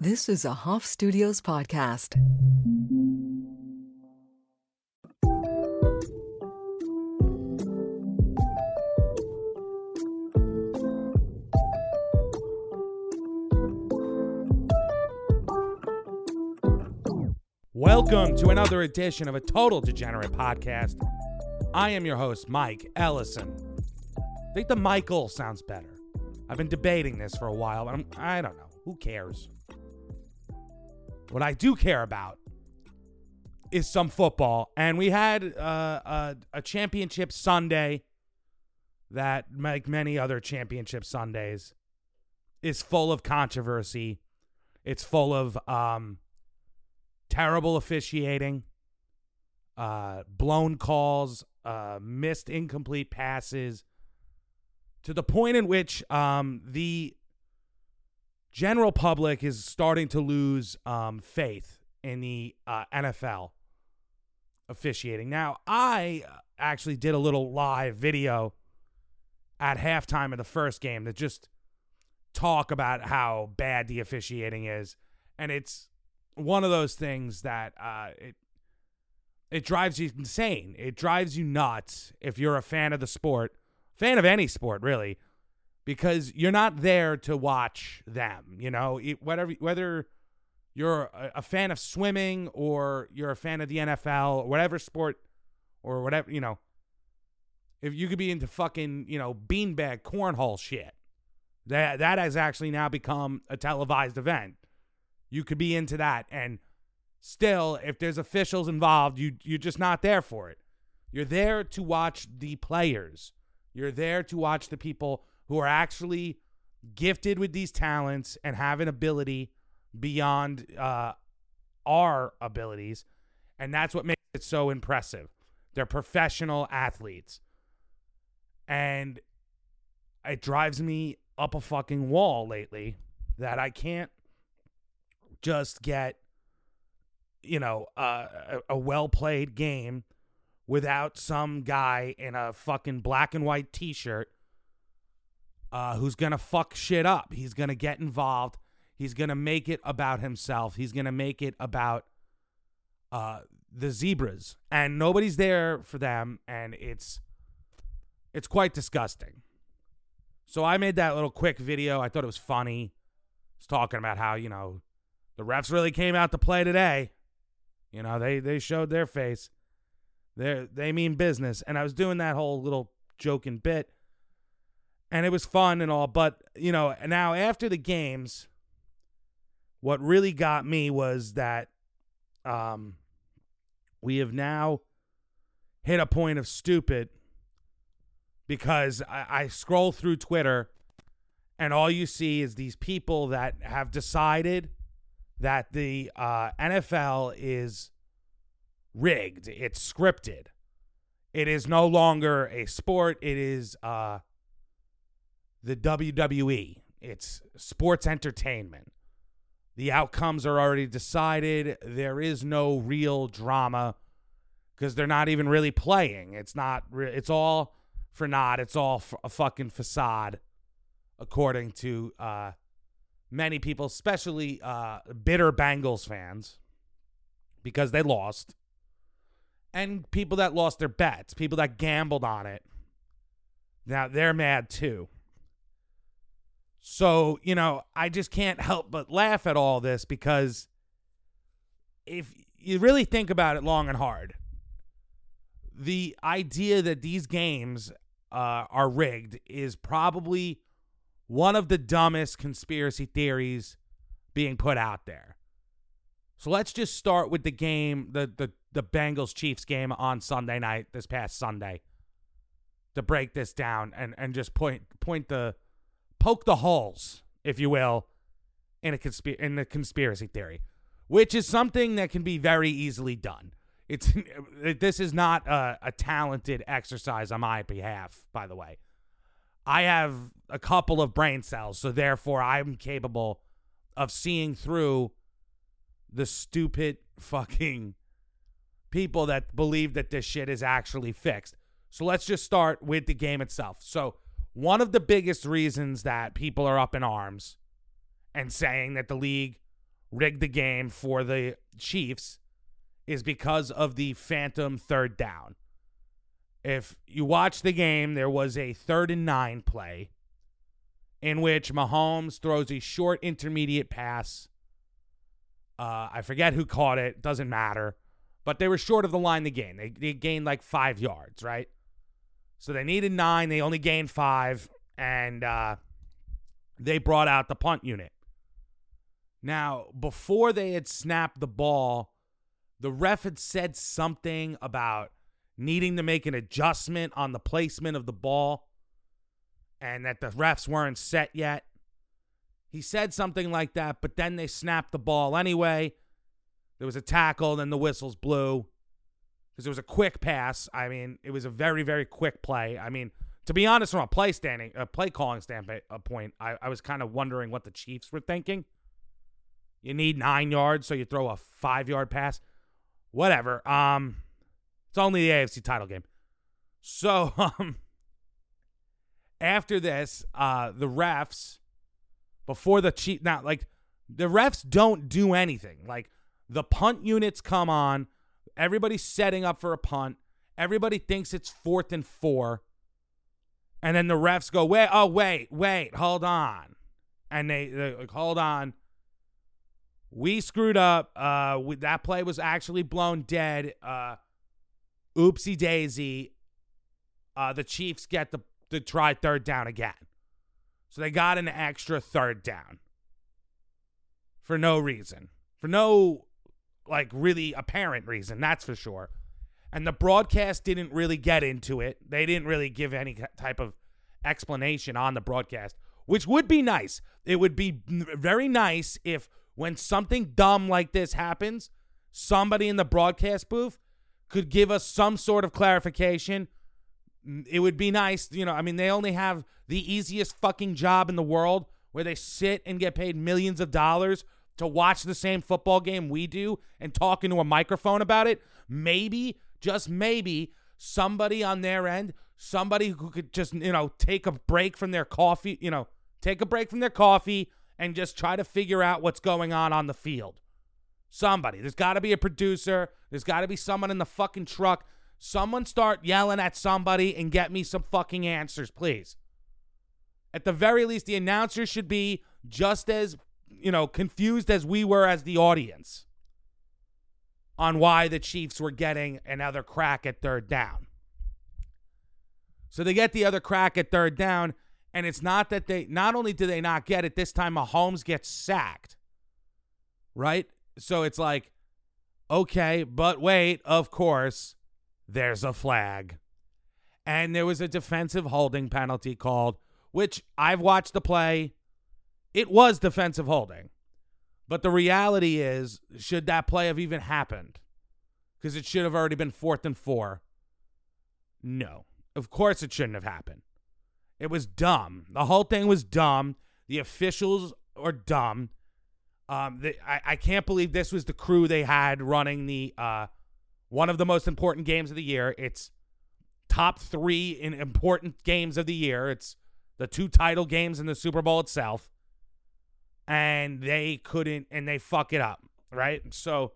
This is a Hoff Studios podcast. Welcome to another edition of a Total Degenerate podcast. I am your host, Mike Ellison. I think the Michael sounds better. I've been debating this for a while, but I'm, I don't know. Who cares? What I do care about is some football, and we had uh, a, a championship Sunday that, like many other championship Sundays, is full of controversy. It's full of um, terrible officiating, uh, blown calls, uh, missed incomplete passes, to the point in which um, the general public is starting to lose um, faith in the uh, NFL officiating. Now, I actually did a little live video at halftime of the first game to just talk about how bad the officiating is, and it's one of those things that uh, it it drives you insane. It drives you nuts if you're a fan of the sport, fan of any sport really, because you're not there to watch them. You know, it, whatever whether you're a, a fan of swimming or you're a fan of the NFL or whatever sport or whatever you know. If you could be into fucking you know beanbag cornhole shit, that that has actually now become a televised event. You could be into that and still if there's officials involved, you you're just not there for it. You're there to watch the players. You're there to watch the people who are actually gifted with these talents and have an ability beyond uh, our abilities. And that's what makes it so impressive. They're professional athletes. And it drives me up a fucking wall lately that I can't just get, you know, uh, a, a well played game without some guy in a fucking black and white t shirt uh, who's going to fuck shit up. He's going to get involved. He's going to make it about himself. He's going to make it about uh, the zebras. And nobody's there for them. And it's it's quite disgusting. So I made that little quick video. I thought it was funny. It's talking about how, you know, the refs really came out to play today. You know, they they showed their face. They they mean business. And I was doing that whole little joking bit and it was fun and all. But you know, now after the games, what really got me was that um, we have now hit a point of stupid because I, I scroll through Twitter and all you see is these people that have decided that the uh, NFL is rigged, it's scripted. It is no longer a sport. It is uh, the WWE. It's sports entertainment. The outcomes are already decided. There is no real drama because they're not even really playing. It's not. Re- it's all for naught. It's all a fucking facade, according to uh, many people, especially uh, bitter Bengals fans, because they lost, and people that lost their bets, people that gambled on it. Now they're mad too. So, you know, I just can't help but laugh at all this because if you really think about it long and hard, the idea that these games uh, are rigged is probably one of the dumbest conspiracy theories being put out there. So let's just start with the game, the the the Bengals Chiefs game on Sunday night, this past Sunday, to break this down and and just point point the poke the holes, if you will, in a consp- in the conspiracy theory, which is something that can be very easily done. It's this is not a, a talented exercise on my behalf, by the way. I have a couple of brain cells, so therefore I'm capable of seeing through the stupid fucking people that believe that this shit is actually fixed. So let's just start with the game itself. So one of the biggest reasons that people are up in arms and saying that the league rigged the game for the Chiefs is because of the phantom third down. If you watch the game, there was a third and nine play in which Mahomes throws a short intermediate pass. Uh, I forget who caught it, doesn't matter. But they were short of the line to gain. They, they gained like five yards, right? So they needed nine. They only gained five. And uh, they brought out the punt unit. Now, before they had snapped the ball, the ref had said something about needing to make an adjustment on the placement of the ball and that the refs weren't set yet. He said something like that, but then they snapped the ball anyway. There was a tackle, then the whistles blew because it was a quick pass. I mean, it was a very, very quick play. I mean, to be honest, from a play standing, a play calling standpoint, a point, I, I was kind of wondering what the Chiefs were thinking. You need nine yards, so you throw a five yard pass. Whatever. Um, it's only the AFC title game. So, um, after this, uh, the refs, before the Chief, now, like, the refs don't do anything. Like, the punt units come on, everybody's setting up for a punt, everybody thinks it's fourth and four, and then the refs go, wait, oh, wait, wait, hold on. And they, they like, hold on. We screwed up. Uh, we, that play was actually blown dead. Uh, oopsie daisy. Uh, the Chiefs get the to try third down again. So they got an extra third down for no reason. For no like really apparent reason, that's for sure. And the broadcast didn't really get into it. They didn't really give any type of explanation on the broadcast, which would be nice. It would be very nice if when something dumb like this happens, somebody in the broadcast booth could give us some sort of clarification it would be nice, you know. I mean, they only have the easiest fucking job in the world where they sit and get paid millions of dollars to watch the same football game we do and talk into a microphone about it. Maybe, just maybe, somebody on their end, somebody who could just, you know, take a break from their coffee, you know, take a break from their coffee and just try to figure out what's going on on the field. Somebody. There's got to be a producer. There's got to be someone in the fucking truck Someone start yelling at somebody and get me some fucking answers, please. At the very least, the announcer should be just as, you know, confused as we were as the audience on why the Chiefs were getting another crack at third down. So they get the other crack at third down, and it's not that they not only do they not get it, this time Mahomes gets sacked. Right? So it's like, okay, but wait, of course, there's a flag. And there was a defensive holding penalty called, which I've watched the play. It was defensive holding. But the reality is, should that play have even happened? Because it should have already been fourth and four. No. Of course it shouldn't have happened. It was dumb. The whole thing was dumb. The officials are dumb. Um, the, I, I can't believe this was the crew they had running the uh, one of the most important games of the year. It's top three in important games of the year. It's the two title games in the Super Bowl itself. And they couldn't, and they fuck it up, right? So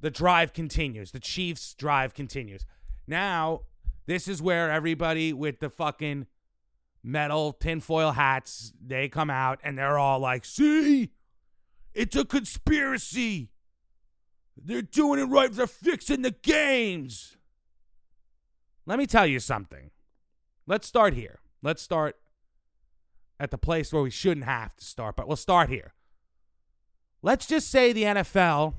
the drive continues. The Chiefs' drive continues. Now, this is where everybody with the fucking metal tinfoil hats, they come out and they're all like, see, it's a conspiracy. They're doing it right. They're fixing the games. Let me tell you something. Let's start here. Let's start at the place where we shouldn't have to start, but we'll start here. Let's just say the NFL,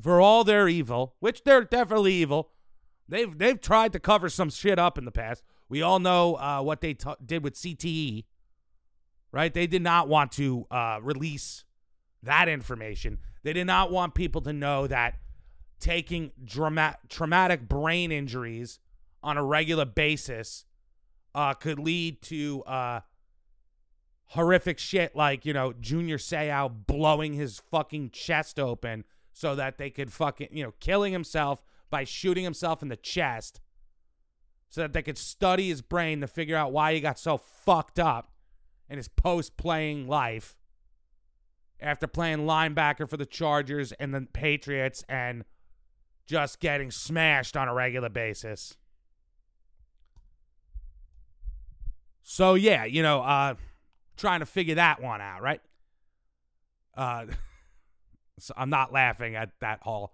for all their evil, which they're definitely evil, they've they've tried to cover some shit up in the past. We all know uh, what they t- did with CTE, right? They did not want to uh, release that information. They did not want people to know that taking drama- traumatic brain injuries on a regular basis uh, could lead to uh, horrific shit like, you know, Junior Seau blowing his fucking chest open so that they could fucking, you know, killing himself by shooting himself in the chest so that they could study his brain to figure out why he got so fucked up in his post playing life after playing linebacker for the Chargers and the Patriots and just getting smashed on a regular basis. So yeah, you know, uh trying to figure that one out, right? Uh so I'm not laughing at that whole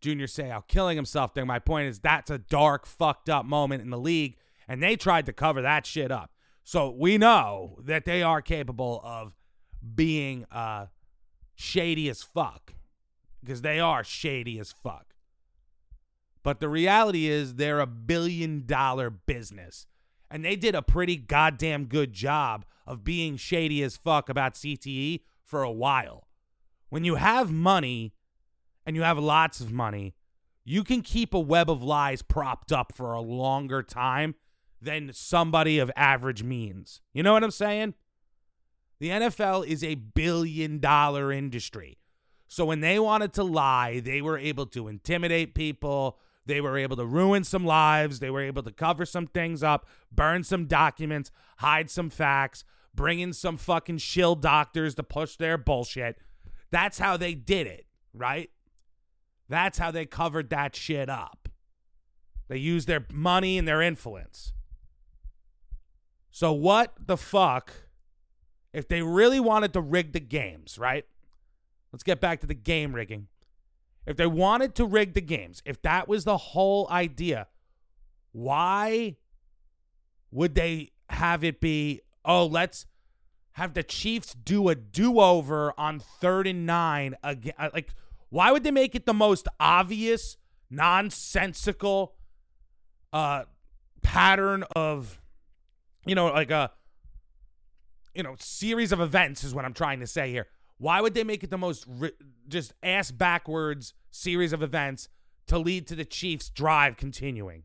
Junior Seau killing himself thing. My point is that's a dark, fucked up moment in the league, and they tried to cover that shit up. So we know that they are capable of being uh shady as fuck. Because they are shady as fuck. But the reality is they're a billion dollar business. And they did a pretty goddamn good job of being shady as fuck about CTE for a while. When you have money and you have lots of money, you can keep a web of lies propped up for a longer time than somebody of average means. You know what I'm saying? The NFL is a billion dollar industry. So when they wanted to lie, they were able to intimidate people. They were able to ruin some lives. They were able to cover some things up, burn some documents, hide some facts, bring in some fucking shill doctors to push their bullshit. That's how they did it, right? That's how they covered that shit up. They used their money and their influence. So, what the fuck if they really wanted to rig the games, right? Let's get back to the game rigging. If they wanted to rig the games, if that was the whole idea, why would they have it be, oh, let's have the Chiefs do a do over on third and nine again? Like, why would they make it the most obvious, nonsensical uh, pattern of, you know, like a, you know, series of events is what I'm trying to say here. Why would they make it the most ri- just ass backwards series of events to lead to the Chiefs' drive continuing?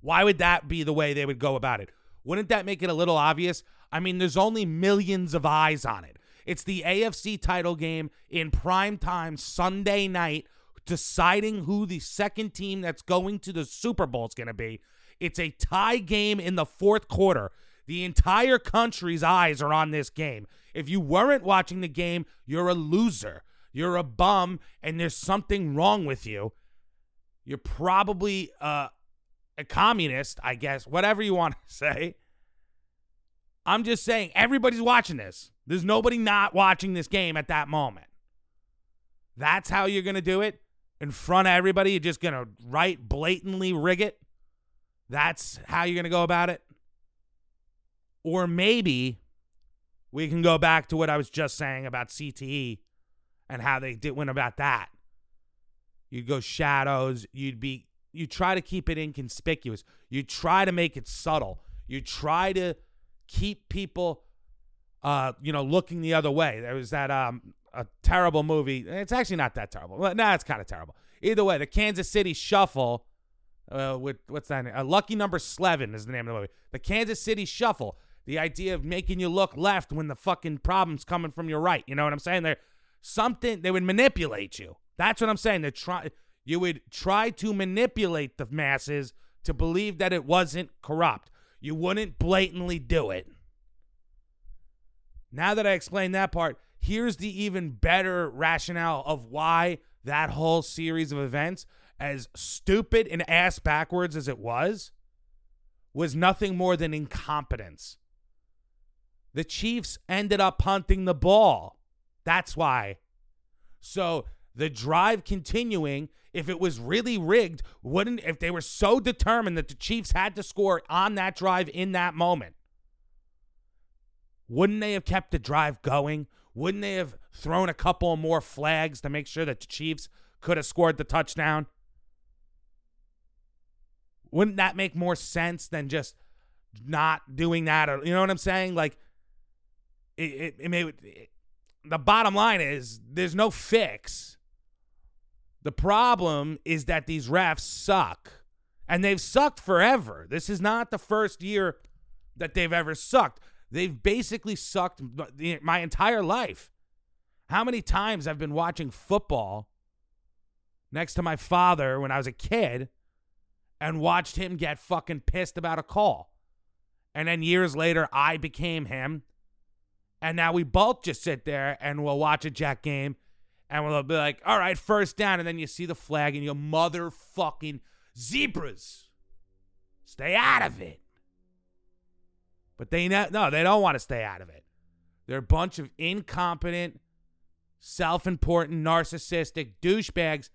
Why would that be the way they would go about it? Wouldn't that make it a little obvious? I mean, there's only millions of eyes on it. It's the AFC title game in prime time Sunday night, deciding who the second team that's going to the Super Bowl is going to be. It's a tie game in the fourth quarter. The entire country's eyes are on this game. If you weren't watching the game, you're a loser. You're a bum, and there's something wrong with you. You're probably uh, a communist, I guess, whatever you want to say. I'm just saying, everybody's watching this. There's nobody not watching this game at that moment. That's how you're going to do it? In front of everybody? You're just going to right blatantly rig it? That's how you're going to go about it? Or maybe we can go back to what I was just saying about CTE and how they did went about that. You'd go shadows. You'd be you try to keep it inconspicuous. You try to make it subtle. You try to keep people uh, you know, looking the other way. There was that um a terrible movie. It's actually not that terrible. Well, nah, it's kind of terrible. Either way, the Kansas City Shuffle uh, with what's that? Name? Uh, Lucky Number Slevin is the name of the movie. The Kansas City Shuffle. The idea of making you look left when the fucking problem's coming from your right. You know what I'm saying? They're something they would manipulate you. That's what I'm saying. They try you would try to manipulate the masses to believe that it wasn't corrupt. You wouldn't blatantly do it. Now that I explained that part, here's the even better rationale of why that whole series of events, as stupid and ass backwards as it was, was nothing more than incompetence. The Chiefs ended up punting the ball. That's why. So the drive continuing, if it was really rigged, wouldn't, if they were so determined that the Chiefs had to score on that drive in that moment, wouldn't they have kept the drive going? Wouldn't they have thrown a couple more flags to make sure that the Chiefs could have scored the touchdown? Wouldn't that make more sense than just not doing that? Or you know what I'm saying? Like, it, it, it may. It, the bottom line is there's no fix. The problem is that these refs suck, and they've sucked forever. This is not the first year that they've ever sucked. They've basically sucked my entire life. How many times I've been watching football next to my father when I was a kid and watched him get fucking pissed about a call. And then years later, I became him And now we both just sit there and we'll watch a Jack game and we'll be like, all right, first down. And then you see the flag and you motherfucking zebras. Stay out of it. But they ne- no, they don't want to stay out of it. They're a bunch of incompetent, self-important, narcissistic douchebags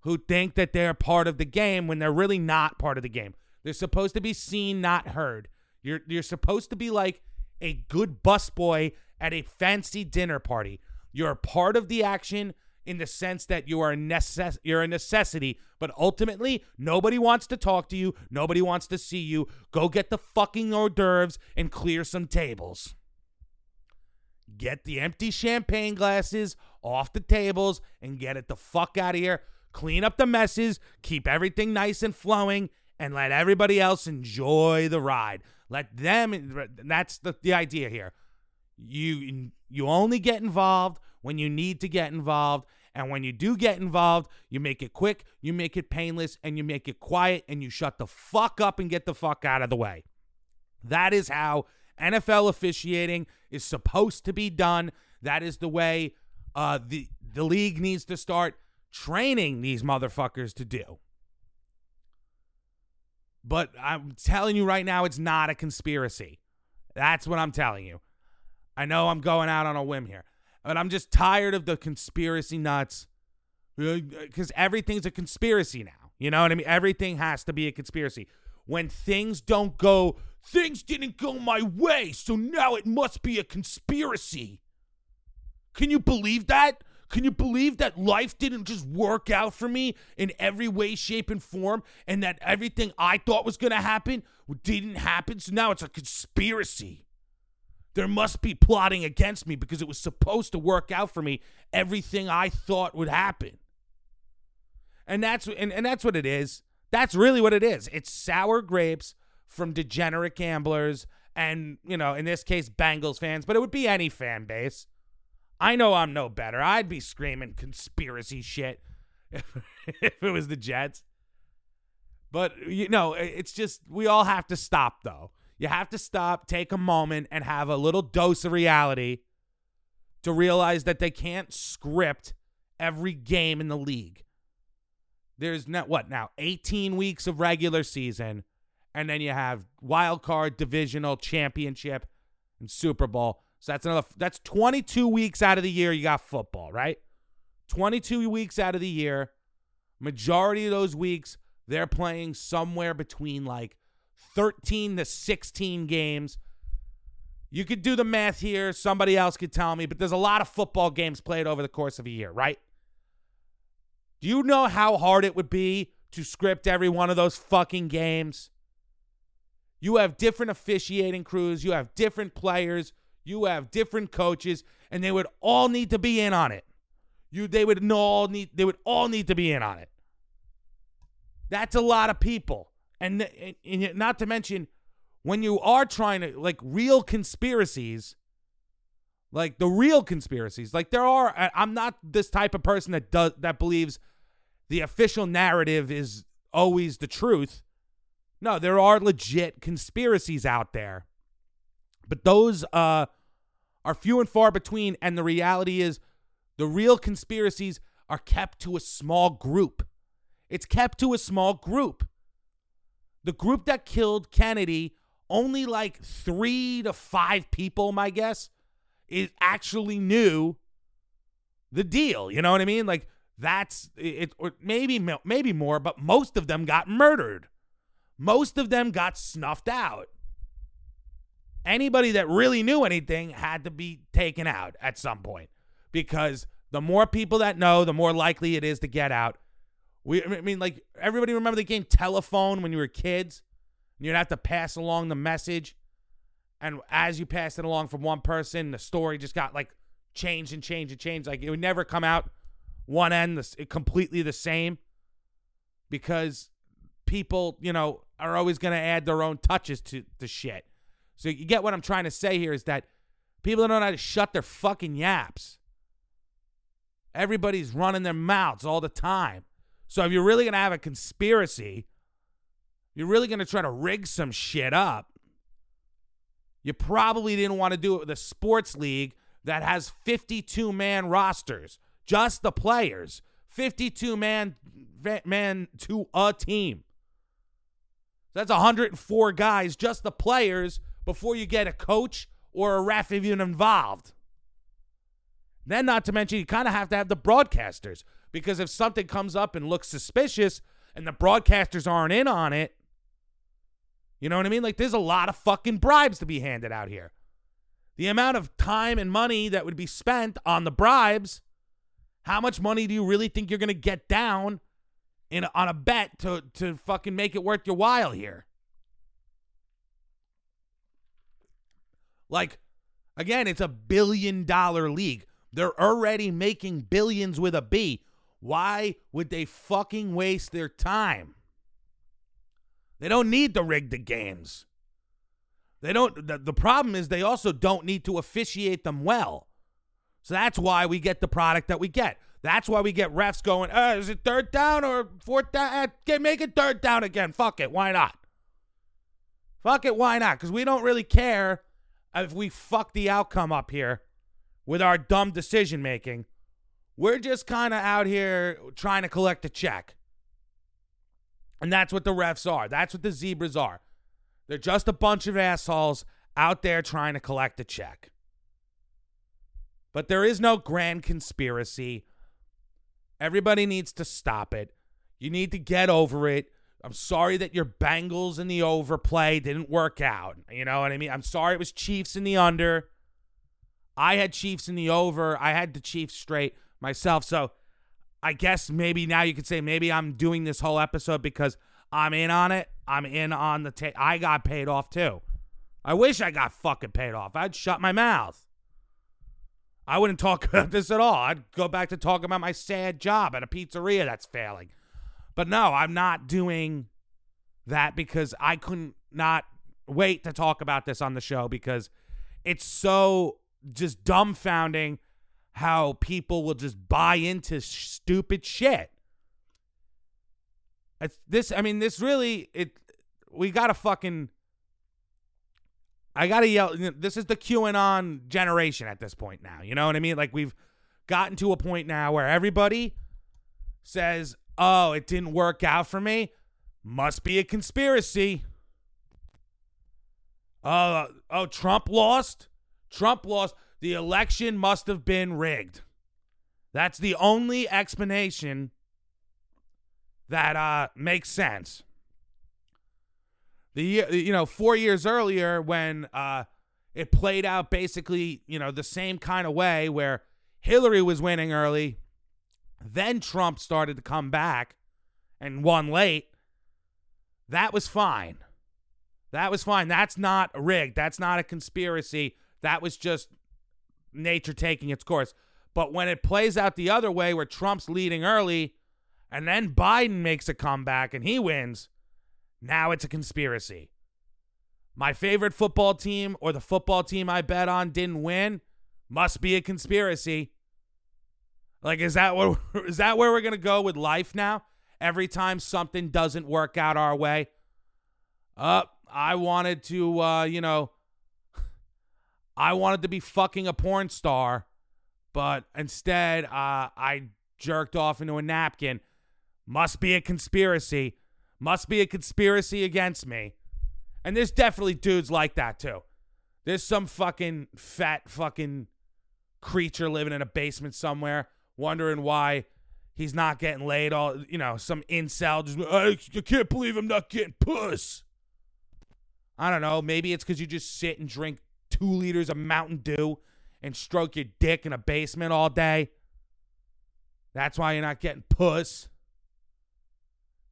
who think that they're part of the game when they're really not part of the game. They're supposed to be seen, not heard. You're you're supposed to be like a good busboy at a fancy dinner party. You're a part of the action in the sense that you are a necess- you're a necessity, but ultimately nobody wants to talk to you, nobody wants to see you. Go get the fucking hors d'oeuvres and clear some tables. Get the empty champagne glasses off the tables and get it the fuck out of here. Clean up the messes, keep everything nice and flowing, and let everybody else enjoy the ride. Let them that's the, the idea here. You you only get involved when you need to get involved. And when you do get involved, you make it quick, you make it painless, and you make it quiet, and you shut the fuck up and get the fuck out of the way. That is how NFL officiating is supposed to be done. That is the way uh, the the league needs to start training these motherfuckers to do. But I'm telling you right now, it's not a conspiracy. That's what I'm telling you. I know I'm going out on a whim here, but I'm just tired of the conspiracy nuts uh, because everything's a conspiracy now. You know what I mean? Everything has to be a conspiracy. When things don't go, things didn't go my way, so now it must be a conspiracy. Can you believe that? Can you believe that life didn't just work out for me in every way, shape, and form, and that everything I thought was going to happen didn't happen? So now it's a conspiracy. There must be plotting against me because it was supposed to work out for me everything I thought would happen. And that's and, and that's what it is. That's really what it is. It's sour grapes from degenerate gamblers and, you know, in this case Bengals fans, but it would be any fan base I know I'm no better. I'd be screaming conspiracy shit if, if it was the Jets. But, you know, it's just, we all have to stop, though. You have to stop, take a moment, and have a little dose of reality to realize that they can't script every game in the league. There's not what now 18 weeks of regular season, and then you have wild card, divisional, championship, and Super Bowl. So that's another that's 22 weeks out of the year you got football, right? 22 weeks out of the year. Majority of those weeks they're playing somewhere between like 13 to 16 games. You could do the math here, somebody else could tell me, but there's a lot of football games played over the course of a year, right? Do you know how hard it would be to script every one of those fucking games? You have different officiating crews, you have different players, you have different coaches, and they would all need to be in on it. You, they would all need, they would all need to be in on it. That's a lot of people, and, and, and not to mention when you are trying to like real conspiracies, like the real conspiracies. Like there are, I'm not this type of person that does that believes the official narrative is always the truth. No, there are legit conspiracies out there but those uh, are few and far between. And the reality is, the real conspiracies are kept to a small group. It's kept to a small group. The group that killed Kennedy, only like three to five people, my guess, is actually knew the deal. You know what I mean? Like that's it, or maybe maybe more, but most of them got murdered. Most of them got snuffed out anybody that really knew anything had to be taken out at some point because the more people that know, the more likely it is to get out. We, I mean, like everybody remember the game Telephone when you were kids? You'd have to pass along the message, and as you passed it along from one person, the story just got like changed and changed and changed. Like it would never come out one end completely the same because people, you know, are always going to add their own touches to the shit. So you get what I'm trying to say here is that people don't know how to shut their fucking yaps. Everybody's running their mouths all the time. So if you're really going to have a conspiracy, you're really going to try to rig some shit up. You probably didn't want to do it with a sports league that has 52 man rosters, just the players, 52 man man to a team. That's 104 guys, just the players, before you get a coach or a ref even involved. Then, not to mention, you kind of have to have the broadcasters because if something comes up and looks suspicious and the broadcasters aren't in on it, you know what I mean? Like, there's a lot of fucking bribes to be handed out here. The amount of time and money that would be spent on the bribes, how much money do you really think you're going to get down in on a bet to to fucking make it worth your while here? Like, again, it's a billion dollar league. They're already making billions with a B. Why would they fucking waste their time? They don't need to rig the games. They don't. The, the problem is they also don't need to officiate them well. So that's why we get the product that we get. That's why we get refs going, uh, is it third down or fourth down? Uh, make it third down again. Fuck it. Why not? Fuck it. Why not? Because we don't really care if we fuck the outcome up here with our dumb decision making. We're just kind of out here trying to collect a check. And that's what the refs are. That's what the zebras are. They're just a bunch of assholes out there trying to collect a check. But there is no grand conspiracy. Everybody needs to stop it. You need to get over it. I'm sorry that your Bengals in the overplay didn't work out. You know what I mean? I'm sorry it was Chiefs in the under. I had Chiefs in the over. I had the Chiefs straight myself. So I guess maybe now you could say maybe I'm doing this whole episode because I'm in on it. I'm in on the. I got paid off too. I wish I got fucking paid off. I'd shut my mouth. I wouldn't talk about this at all. I'd go back to talking about my sad job at a pizzeria that's failing. But no, I'm not doing that because I couldn't not wait to talk about this on the show because it's so just dumbfounding how people will just buy into stupid shit. It's this I mean this really it we got to fucking I got to yell this is the QAnon generation at this point now. You know what I mean? Like we've gotten to a point now where everybody says oh, it didn't work out for me, must be a conspiracy. Uh, oh, Trump lost? Trump lost. The election must have been rigged. That's the only explanation that uh, makes sense. The you know four years earlier when uh, it played out basically you know the same kind of way where Hillary was winning early, then Trump started to come back and won late. That was fine. That was fine. That's not rigged. That's not a conspiracy. That was just nature taking its course. But when it plays out the other way, where Trump's leading early and then Biden makes a comeback and he wins, now it's a conspiracy. My favorite football team or the football team I bet on didn't win, must be a conspiracy. Like, is that what is that where we're gonna go with life now? Every time something doesn't work out our way. Uh, I wanted to, uh, you know, I wanted to be fucking a porn star, but instead, uh, I jerked off into a napkin. Must be a conspiracy. Must be a conspiracy against me. And there's definitely dudes like that too. There's some fucking fat fucking creature living in a basement somewhere wondering why he's not getting laid. All you know, some incel just I, can't believe I'm not getting puss. I don't know. Maybe it's because you just sit and drink two liters of Mountain Dew and stroke your dick in a basement all day. That's why you're not getting puss.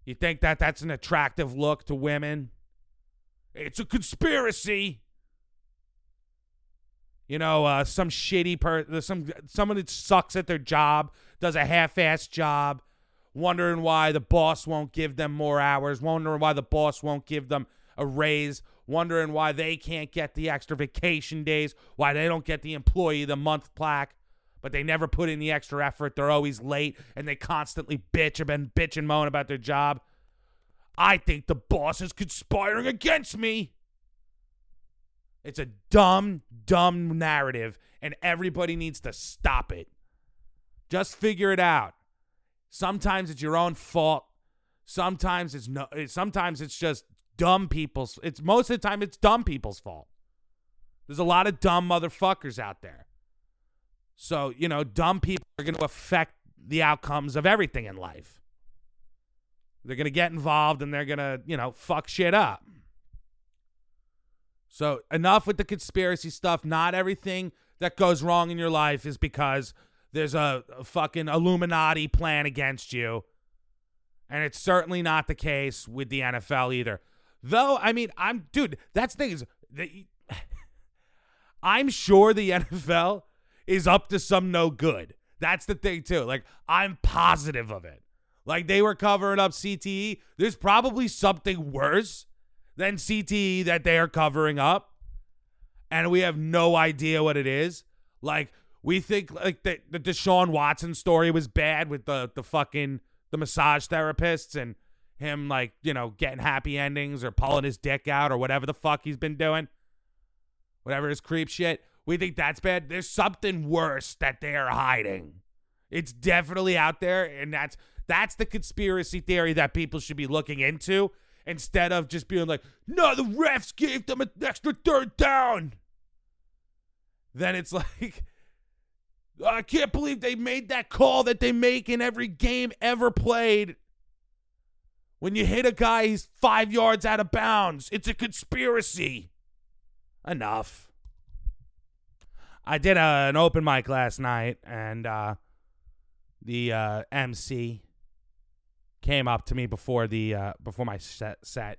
You think that that's an attractive look to women? It's a conspiracy you know, uh, some shitty person, some someone that sucks at their job, does a half-ass job, wondering why the boss won't give them more hours, wondering why the boss won't give them a raise, wondering why they can't get the extra vacation days, why they don't get the employee of the month plaque, but they never put in the extra effort. They're always late and they constantly bitch and bitch and moan about their job. I think the boss is conspiring against me. It's a dumb, dumb narrative, and everybody needs to stop it. Just figure it out. Sometimes it's your own fault. Sometimes it's no. Sometimes it's just dumb people's. It's most of the time it's dumb people's fault. There's a lot of dumb motherfuckers out there. So you know, dumb people are going to affect the outcomes of everything in life. They're going to get involved and they're going to, you know, fuck shit up. So, enough with the conspiracy stuff. Not everything that goes wrong in your life is because there's a, a fucking Illuminati plan against you. And it's certainly not the case with the NFL either. Though, I mean, I'm, dude, that's the thing is, the, I'm sure the NFL is up to some no good. That's the thing, too. Like, I'm positive of it. Like, they were covering up CTE. There's probably something worse than CTE that they are covering up. And we have no idea what it is. Like, we think like the, the Deshaun Watson story was bad with the the fucking the massage therapists and him like, you know, getting happy endings or pulling his dick out or whatever the fuck he's been doing. Whatever his creep shit. We think that's bad. There's something worse that they are hiding. It's definitely out there, and that's that's the conspiracy theory that people should be looking into instead of just being like, no, the refs gave them an extra third down. Then it's like, I can't believe they made that call that they make in every game ever played. When you hit a guy, he's five yards out of bounds. It's a conspiracy. Enough. I did a, an open mic last night, and uh, the uh, MC came up to me before the uh, before my set, set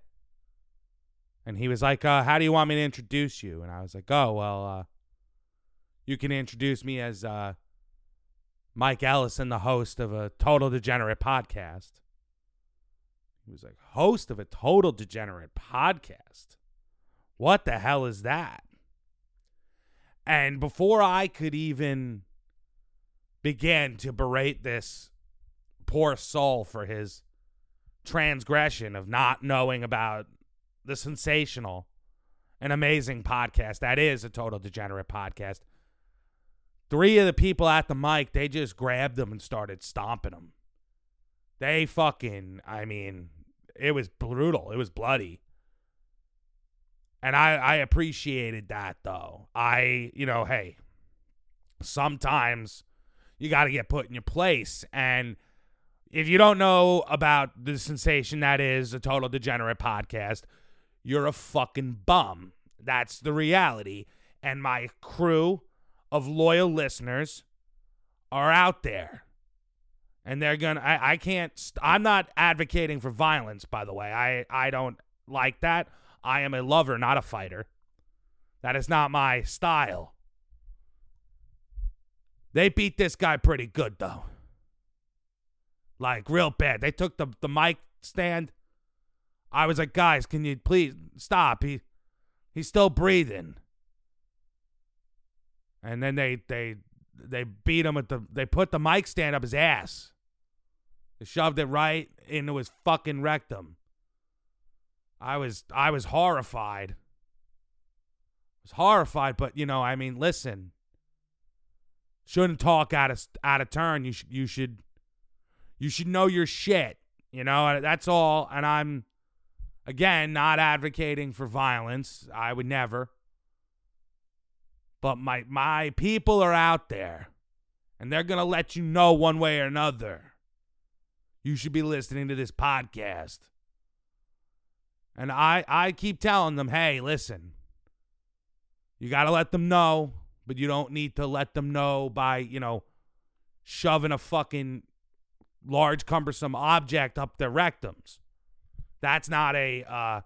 and he was like, uh, "How do you want me to introduce you?" And I was like, "Oh well, uh, you can introduce me as uh, Mike Ellison, the host of a Total Degenerate podcast." He was like, "Host of a Total Degenerate podcast? What the hell is that?" And before I could even begin to berate this poor soul for his transgression of not knowing about the sensational and amazing podcast that is a total degenerate podcast. Three of the people at the mic, they just grabbed them and started stomping them. They fucking, I mean, it was brutal. It was bloody. And I, I appreciated that though. I, you know, hey, sometimes you got to get put in your place. And if you don't know about the sensation that is a total degenerate podcast, you're a fucking bum. That's the reality. And my crew of loyal listeners are out there. And they're to, I I can't, st- I'm not advocating for violence, by the way. I, I don't like that. I am a lover, not a fighter. That is not my style. They beat this guy pretty good, though. Like real bad. They took the the mic stand. I was like, guys, can you please stop? He he's still breathing. And then they they they beat him with the they put the mic stand up his ass. Shoved it right into his fucking rectum. I was I was horrified. I was horrified, but you know, I mean, listen. Shouldn't talk out of out of turn. You should you should you should know your shit. You know, that's all. And I'm, again, not advocating for violence. I would never. But my my people are out there, and they're gonna let you know one way or another. You should be listening to this podcast. And I I keep telling them, hey, listen. You got to let them know, but you don't need to let them know by, you know, shoving a fucking large, cumbersome object up their rectums. That's not a uh,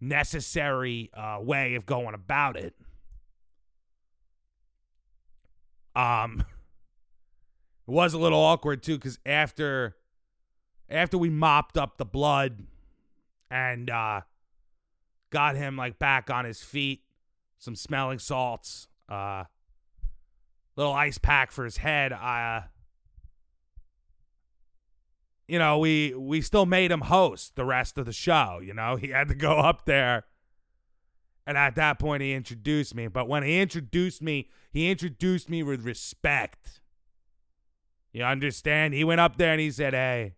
necessary uh, way of going about it. Um, it was a little awkward too because after after we mopped up the blood and uh, got him like back on his feet, some smelling salts, uh, little ice pack for his head. Uh, you know, we we still made him host the rest of the show. You know, he had to go up there And at that point, he introduced me. But when he introduced me, he introduced me with respect. You understand? He went up there and he said, Hey.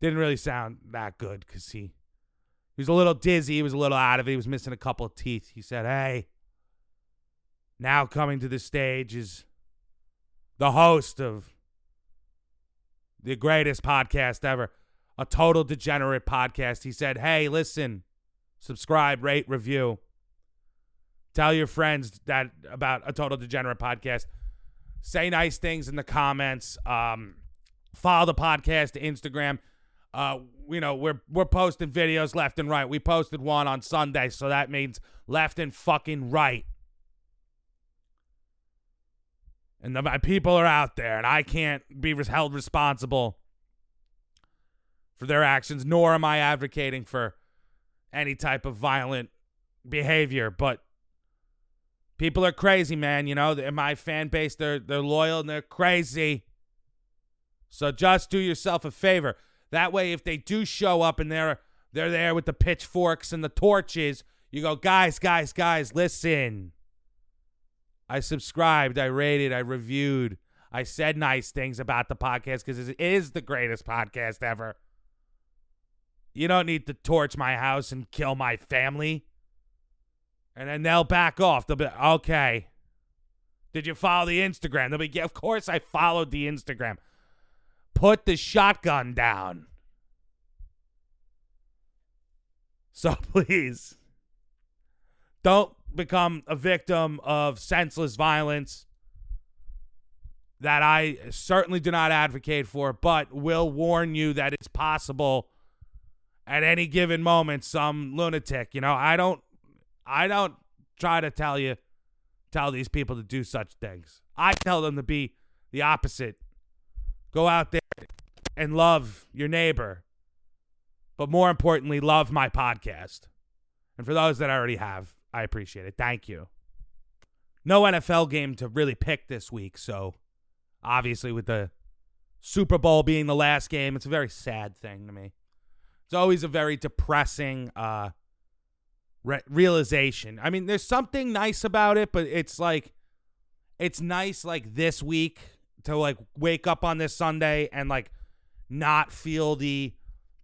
Didn't really sound that good because he, he was a little dizzy. He was a little out of it. He was missing a couple of teeth. He said, Hey, now coming to the stage is the host of the greatest podcast ever, a total degenerate podcast. He said, Hey, listen, subscribe, rate, review. Tell your friends that about a total degenerate podcast. Say nice things in the comments. Um, follow the podcast Instagram. Uh, you know, we're we're posting videos left and right. We posted one on Sunday, so that means left and fucking right. And the, my people are out there, and I can't be held responsible for their actions, nor am I advocating for any type of violent behavior. But people are crazy, man. You know, my fan base, they're they're loyal and they're crazy. So just do yourself a favor. That way, if they do show up and they're they're there with the pitchforks and the torches, you go, guys, guys, guys, listen. I subscribed, I rated, I reviewed, I said nice things about the podcast because it is the greatest podcast ever. You don't need to torch my house and kill my family. And then they'll back off. They'll be okay. Did you follow the Instagram? They'll be, yeah, of course I followed the Instagram. Put the shotgun down. So please, don't become a victim of senseless violence that I certainly do not advocate for, but will warn you that it's possible at any given moment some lunatic, you know, I don't I don't try to tell you tell these people to do such things. I tell them to be the opposite. Go out there and love your neighbor. But more importantly, love my podcast. And for those that already have, I appreciate it. Thank you. No NFL game to really pick this week, so obviously with the Super Bowl being the last game, it's a very sad thing to me. It's always a very depressing uh re- realization. I mean, there's something nice about it, but it's like it's nice like this week to like wake up on this Sunday and like not feel the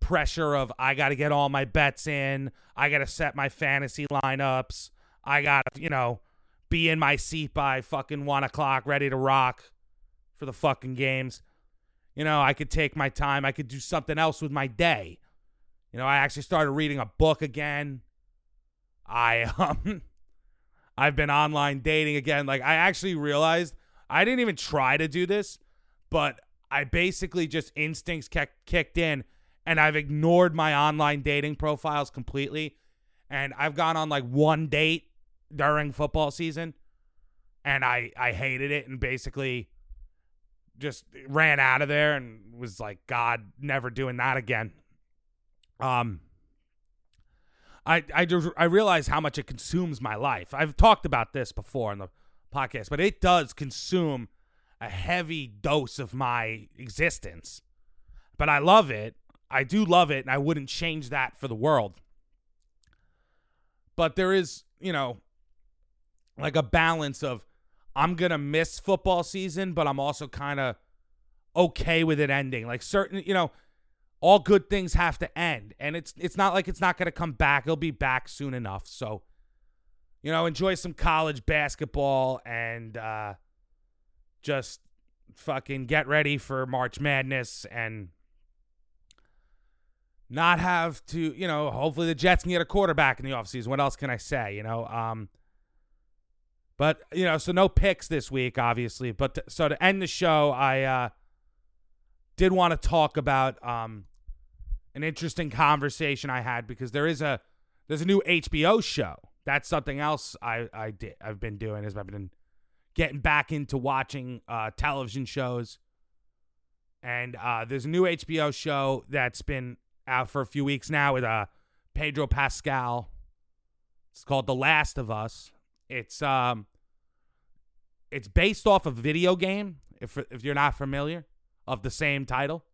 pressure of I got to get all my bets in. I got to set my fantasy lineups. I got to, you know, be in my seat by fucking one o'clock, ready to rock for the fucking games. You know, I could take my time. I could do something else with my day. You know, I actually started reading a book again. I um I've been online dating again. Like I actually realized I didn't even try to do this, but I basically just instincts kicked in and I've ignored my online dating profiles completely. And I've gone on like one date during football season and I I hated it and basically just ran out of there and was like god never doing that again. Um I I I realize how much it consumes my life. I've talked about this before in the podcast, but it does consume a heavy dose of my existence. But I love it I do love it, and I wouldn't change that for the world. But there is, you know, like a balance of I'm gonna miss football season, but I'm also kind of okay with it ending. Like certain, you know, all good things have to end, and it's it's not like it's not gonna come back. It'll be back soon enough. So, you know, enjoy some college basketball and uh, just fucking get ready for March Madness and not have to, you know, hopefully the Jets can get a quarterback in the offseason. What else can I say, you know? Um, but, you know, so no picks this week, obviously. But to, so to end the show, I uh, did want to talk about um, an interesting conversation I had because there is a there's a new HBO show. That's something else I I did I've been doing is I've been getting back into watching uh, television shows. And uh, there's a new HBO show that's been out for a few weeks now with uh Pedro Pascal. It's called The Last of Us. It's um it's based off a video game if if you're not familiar of the same title.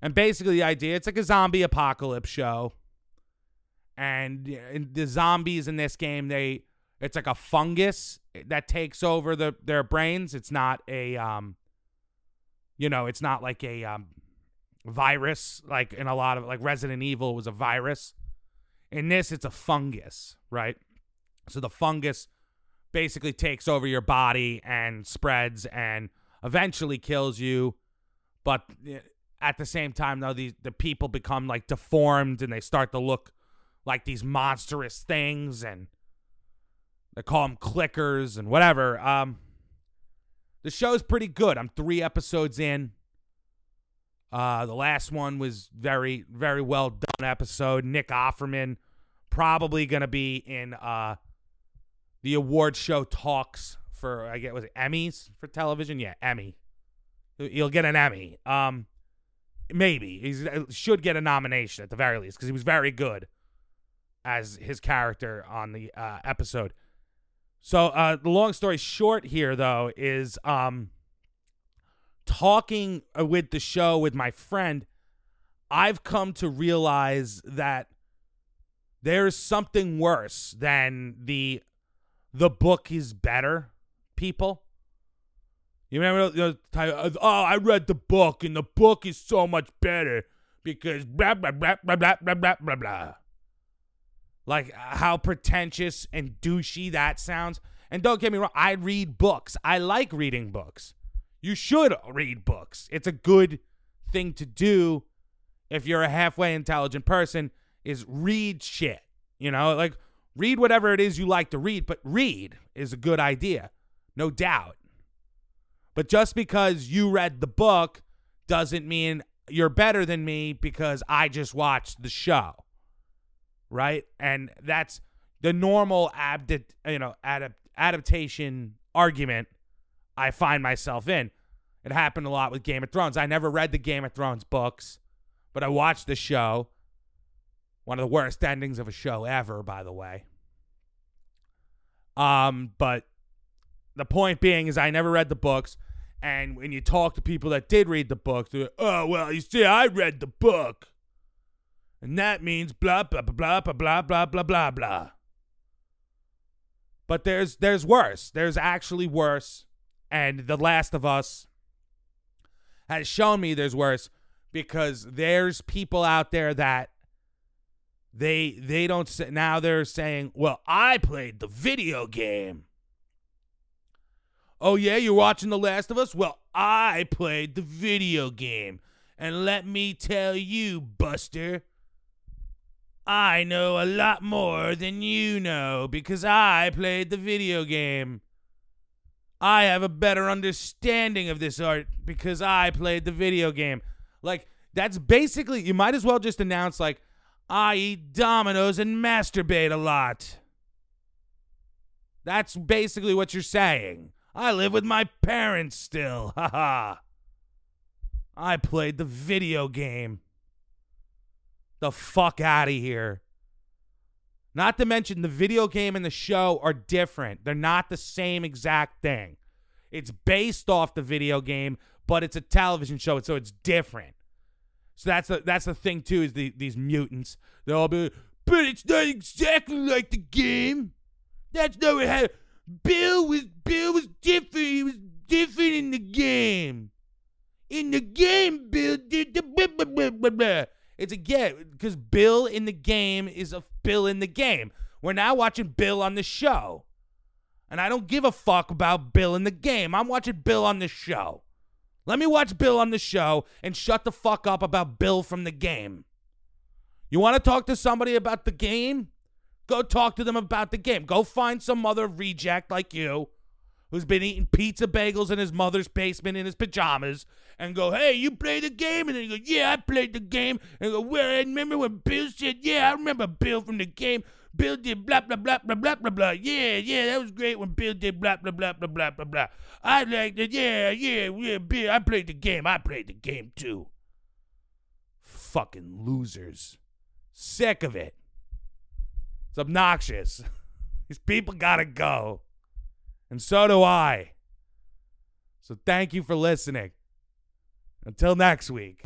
And basically the idea it's like a zombie apocalypse show. And uh, the zombies in this game they it's like a fungus that takes over the their brains. It's not a um you know, it's not like a um virus like in a lot of like Resident Evil was a virus. In this it's a fungus, right? So the fungus basically takes over your body and spreads and eventually kills you. But uh, at the same time, though, the the people become like deformed and they start to look like these monstrous things, and they call them clickers and whatever. Um, the show's pretty good. I'm three episodes in. Uh, the last one was very, very well done episode. Nick Offerman probably gonna be in uh the award show talks for I get was it Emmys for television? Yeah, Emmy. He'll get an Emmy. Um, maybe he uh, should get a nomination at the very least because he was very good as his character on the uh, episode. So uh, the long story short here, though, is um, talking uh, with the show with my friend. I've come to realize that there's something worse than the the book is better people. You remember? You know, oh, I read the book, and the book is so much better because blah blah blah blah blah blah blah blah. Like how pretentious and douchey that sounds. And don't get me wrong, I read books. I like reading books. You should read books. It's a good thing to do if you're a halfway intelligent person. Is read shit. You know, like read whatever it is you like to read, but read is a good idea, no doubt. But just because you read the book doesn't mean you're better than me because I just watched the show. Right? And that's the normal abdi- you know, adapt- adaptation argument I find myself in. It happened a lot with Game of Thrones. I never read the Game of Thrones books, but I watched the show. One of the worst endings of a show ever, by the way. Um, but the point being is I never read the books. And when you talk to people that did read the books, they're like, oh, well, you see, I read the book. And that means blah, blah, blah, blah, blah, blah, blah, blah, blah. But there's there's worse. There's actually worse. And The Last of Us has shown me there's worse because there's people out there that they they don't say now they're saying, "Well, I played the video game." Oh, yeah, you're watching The Last of Us? Well, I played the video game. And let me tell you, Buster, I know a lot more than you know because I played the video game. I have a better understanding of this art because I played the video game. Like, that's basically, you might as well just announce, like, I eat Domino's and masturbate a lot. That's basically what you're saying. I live with my parents still. Ha ha. I played the video game. The fuck out of here. Not to mention, the video game and the show are different. They're not the same exact thing. It's based off the video game, but it's a television show, so it's different. So that's the that's the thing too. Is the, these mutants? They'll all be, but it's not exactly like the game. That's not what happened. Bill was Bill was different. He was different in the game. In the game, Bill did the blah blah blah blah blah. It's a get because Bill in the game is a Bill in the game. We're now watching Bill on the show. And I don't give a fuck about Bill in the game. I'm watching Bill on the show. Let me watch Bill on the show and shut the fuck up about Bill from the game. You want to talk to somebody about the game? Go talk to them about the game. Go find some other reject like you who's been eating pizza bagels in his mother's basement in his pajamas and go, hey, you play the game? And then you go, yeah, I played the game. And go, well, I remember when Bill said, yeah, I remember Bill from the game. Bill did blah, blah, blah, blah, blah, blah, blah. Yeah, yeah, that was great when Bill did blah, blah, blah, blah, blah, blah, blah. I liked it. Yeah, yeah, yeah, Bill. I played the game. I played the game too. Fucking losers. Sick of it. It's obnoxious. These people gotta go. And so do I. So thank you for listening. Until next week.